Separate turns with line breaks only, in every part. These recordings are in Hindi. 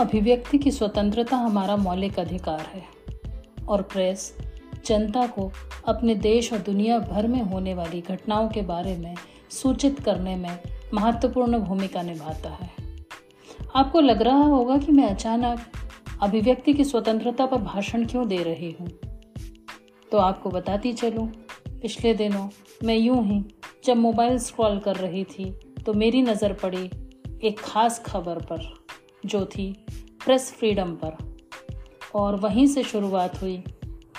अभिव्यक्ति की स्वतंत्रता हमारा मौलिक अधिकार है और प्रेस जनता को अपने देश और दुनिया भर में होने वाली घटनाओं के बारे में सूचित करने में महत्वपूर्ण भूमिका निभाता है। आपको लग रहा होगा कि मैं अचानक अभिव्यक्ति की स्वतंत्रता पर भाषण क्यों दे रही हूँ? तो आपको बताती चलूँ, पिछले दिनों मैं यूँ ही जब मोबाइल स्क्रॉल कर रही थी तो मेरी नज़र पड़ी एक खास खबर पर। जो थी प्रेस फ्रीडम पर। और वहीं से शुरुआत हुई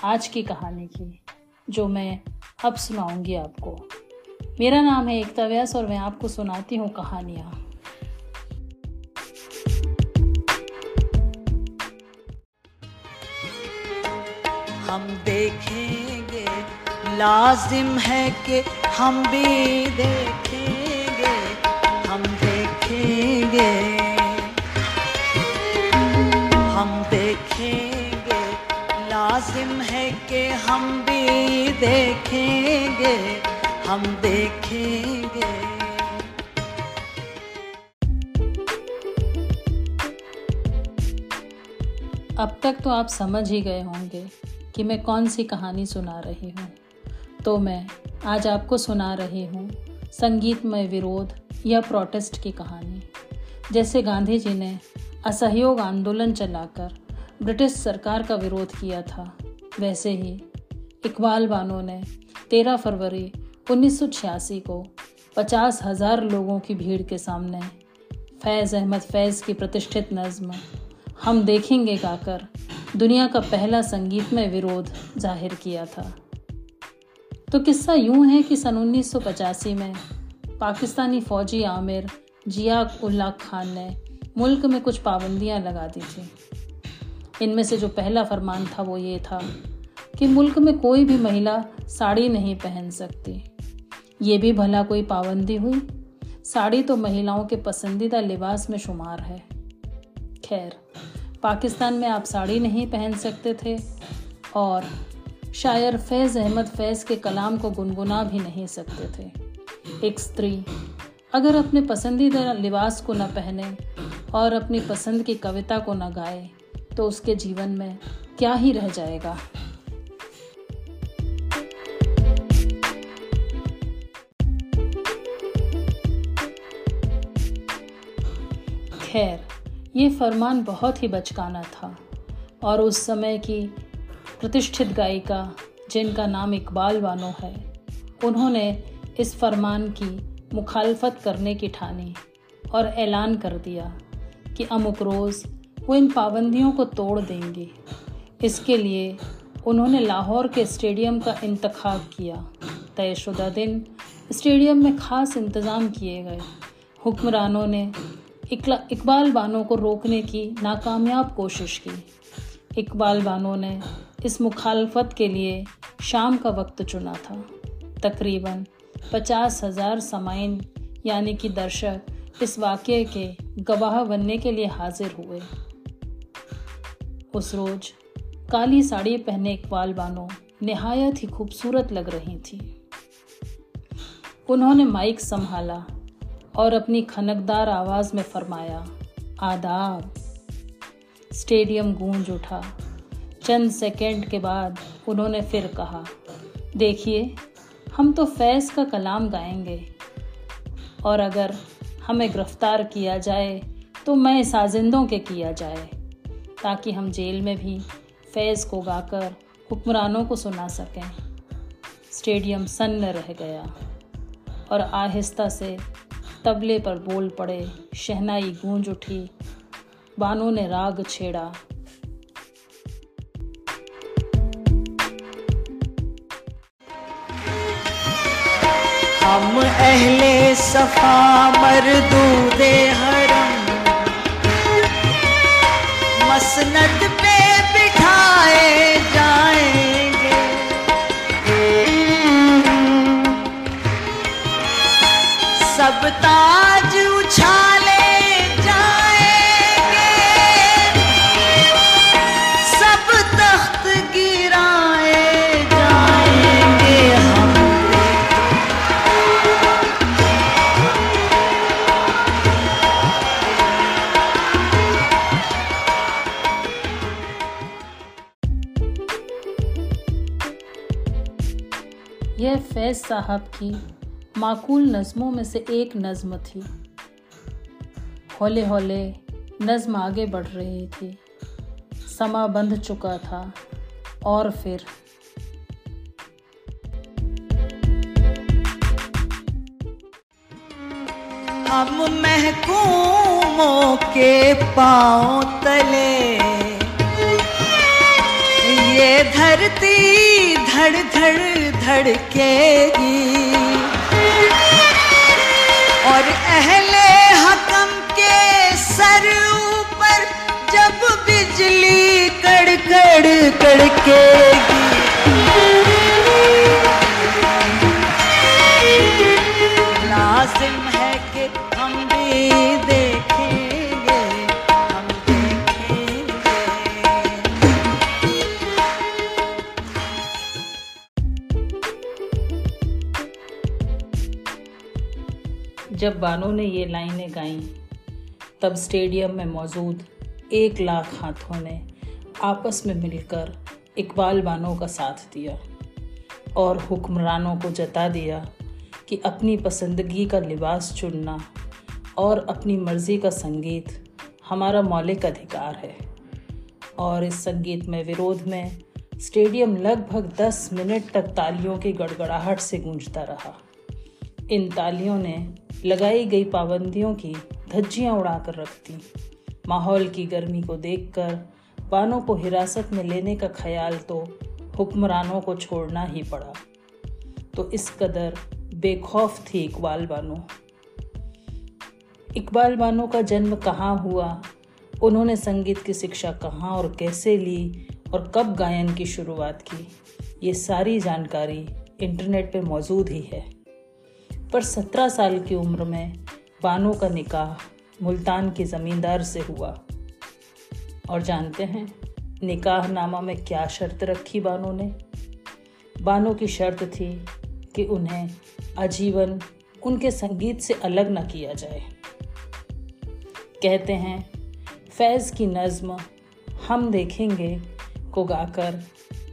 आज की कहानी की, जो मैं अब सुनाऊँगी आपको। मेरा नाम है एकता व्यास और मैं आपको सुनाती हूँ कहानियाँ।
हम देखेंगे, लाजिम है कि हम भी देखेंगे। हम देखेंगे देखेंगे। लाजिम है कि हम भी देखेंगे, हम देखेंगे।
अब तक तो आप समझ ही गए होंगे कि मैं कौन सी कहानी सुना रही हूँ। तो मैं आज आपको सुना रही हूँ संगीतमय विरोध या प्रोटेस्ट की कहानी। जैसे गांधी जी ने असहयोग आंदोलन चलाकर ब्रिटिश सरकार का विरोध किया था। वैसे ही, इकबाल बानो ने 13 फरवरी 1986 को पचास हज़ार लोगों की भीड़ के सामने फैज़ अहमद फैज़ की प्रतिष्ठित नज्म, हम देखेंगे गाकर, दुनिया का पहला संगीतमय विरोध ज़ाहिर किया था। तो किस्सा यूँ है कि सन 1985 में पाकिस्तानी फौजी आमिर जिया उल्ला खान ने मुल्क में कुछ पाबंदियाँ लगा दी थी। इनमें से जो पहला फरमान था वो ये था कि मुल्क में कोई भी महिला साड़ी नहीं पहन सकती। ये भी भला कोई पाबंदी हुई। साड़ी तो महिलाओं के पसंदीदा लिबास में शुमार है। खैर, पाकिस्तान में आप साड़ी नहीं पहन सकते थे और शायर फैज़ अहमद फैज़ के कलाम को गुनगुना भी नहीं सकते थे। एक स्त्री अगर अपने पसंदीदा लिबास को न पहने और अपनी पसंद की कविता को न गाए तो उसके जीवन में क्या ही रह जाएगा? खैर, ये फरमान बहुत ही बचकाना था और उस समय की प्रतिष्ठित गायिका, जिनका नाम इकबाल बानो है, उन्होंने इस फरमान की मुखालफत करने की ठानी और ऐलान कर दिया कि अमुक रोज़ वो इन पाबंदियों को तोड़ देंगे। इसके लिए उन्होंने लाहौर के स्टेडियम का इंतखब किया। तयशुदा दिन स्टेडियम में ख़ास इंतज़ाम किए गए। हुक्मरानों ने इकबाल बानो को रोकने की नाकामयाब कोशिश की। इकबाल बानो ने इस मुखालफत के लिए शाम का वक्त चुना था। तकरीबन पचास हज़ार समाइन, यानी कि दर्शक इस वाक़े के गवाह बनने के लिए हाजिर हुए। उस रोज काली साड़ी पहने इकबाल बानो नहायत ही खूबसूरत लग रही थी। उन्होंने माइक संभाला और अपनी खनकदार आवाज़ में फरमाया, आदाब। स्टेडियम गूंज उठा। चंद सेकंड के बाद उन्होंने फिर कहा, देखिए, हम तो फैज का कलाम गाएँगे और अगर हमें गिरफ़्तार किया जाए तो मैं साजिंदों के किया जाए। ताकि हम जेल में भी फैज़ को गाकर हुक्मरानों को सुना सकें। स्टेडियम सन्न रह गया और आहिस्ता से तबले पर बोल पड़े, शहनाई गूंज उठी, बानो ने राग छेड़ा।
हम अहले सफ़ा मरदूदे हरम मसनद पे बिठाए
फैज़ साहब की माकूल नज़मों में से एक नज़म थी। हौले हौले नज़म आगे बढ़ रही थी। समा बंध चुका था और फिर
हम महकूमों के पाँव तले ये धरती धड़ धड़ धड़केगी। और अहले हकम के सर ऊपर जब बिजली कड़कड़ कड़केगी।
जब बानो ने ये लाइनें गाईं, तब स्टेडियम में मौजूद एक लाख हाथों ने आपस में मिलकर इकबाल बानो का साथ दिया और हुक्मरानों को जता दिया कि अपनी पसंदगी का लिबास चुनना और अपनी मर्ज़ी का संगीत हमारा मौलिक अधिकार है। और इस संगीत में विरोध में स्टेडियम लगभग 10 मिनट तक तालियों की गड़गड़ाहट से गूंजता रहा। इन तालियों ने लगाई गई पाबंदियों की धज्जियाँ उड़ाकर रख दी। माहौल की गर्मी को देखकर बानों को हिरासत में लेने का ख्याल तो हुक्मरानों को छोड़ना ही पड़ा। तो इस कदर बेखौफ थी इकबाल बानो। इकबाल बानो का जन्म कहाँ हुआ? उन्होंने संगीत की शिक्षा कहाँ और कैसे ली? और कब गायन की शुरुआत की? ये सारी जानकारी इंटरनेट पे मौजूद ही है। पर सत्रह साल की उम्र में बानो का निकाह मुल्तान के ज़मींदार से हुआ। और जानते हैं निकाह नामा में क्या शर्त रखी बानो ने? बानो की शर्त थी कि उन्हें आजीवन उनके संगीत से अलग न किया जाए। कहते हैं, फैज़ की नज़्म हम देखेंगे, को गाकर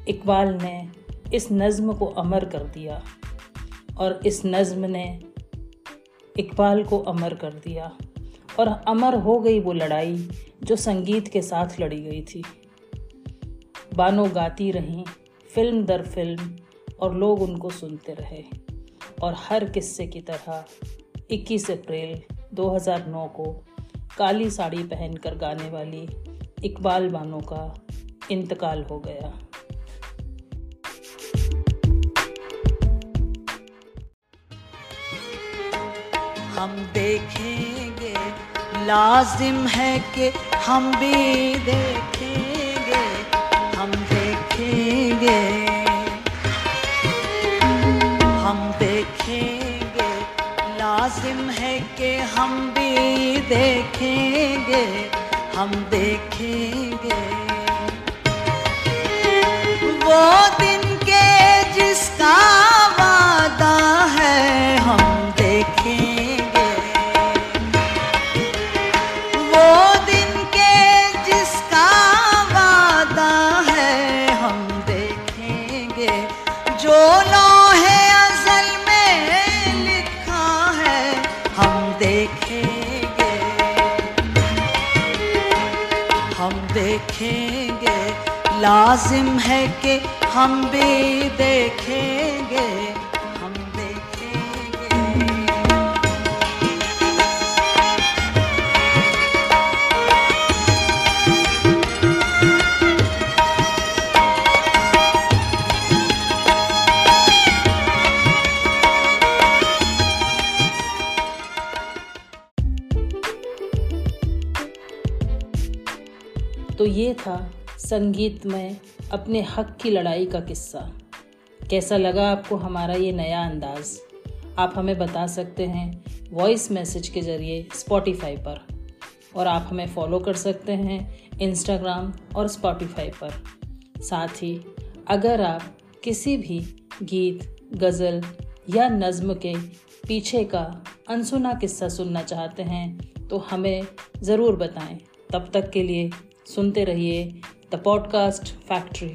इकबाल ने इस नज़्म को अमर कर दिया। और इस नज़्म ने इकबाल को अमर कर दिया। और अमर हो गई वो लड़ाई जो संगीत के साथ लड़ी गई थी। बानो गाती रहीं, फ़िल्म दर फ़िल्म, और लोग उनको सुनते रहे। और हर किस्से की तरह 21 अप्रैल 2009 को काली साड़ी पहनकर गाने वाली इकबाल बानो का इंतकाल हो गया।
हम देखेंगे। लाजिम है कि हम भी देखेंगे। हम देखेंगे। हम देखेंगे। लाजिम है कि हम भी देखेंगे। हम देखेंगे। देखेंगे। लाजिम है कि हम भी देखेंगे
तो ये था संगीत में अपने हक की लड़ाई का किस्सा। कैसा लगा आपको हमारा ये नया अंदाज? आप हमें बता सकते हैं वॉइस मैसेज के ज़रिए स्पॉटिफाई पर। और आप हमें फॉलो कर सकते हैं इंस्टाग्राम और स्पॉटिफाई पर। साथ ही, अगर आप किसी भी गीत, गज़ल या नज़्म के पीछे का अनसुना किस्सा सुनना चाहते हैं तो हमें ज़रूर बताएँ। तब तक के लिए सुनते रहिए द पॉडकास्ट फैक्ट्री।